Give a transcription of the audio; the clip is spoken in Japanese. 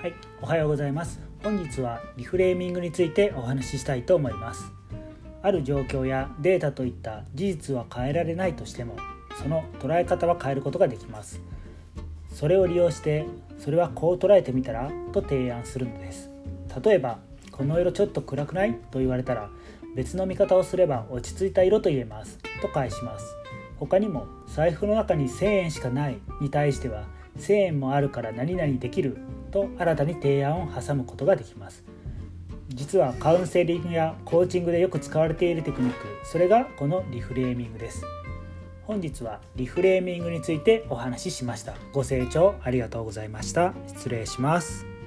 はい、おはようございます。本日はリフレーミングについてお話ししたいと思います。ある状況やデータといった事実は変えられないとしてもその捉え方は変えることができます。それを利用してそれはこう捉えてみたらと提案するのです。例えばこの色ちょっと暗くない？と言われたら別の見方をすれば落ち着いた色と言えます。と返します。他にも財布の中に1000円しかないに対しては1000円もあるから何々できると新たに提案を挟むことができます。実はカウンセリングやコーチングでよく使われているテクニックそれがこのリフレーミングです。本日はリフレーミングについてお話ししました。ご清聴ありがとうございました。失礼します。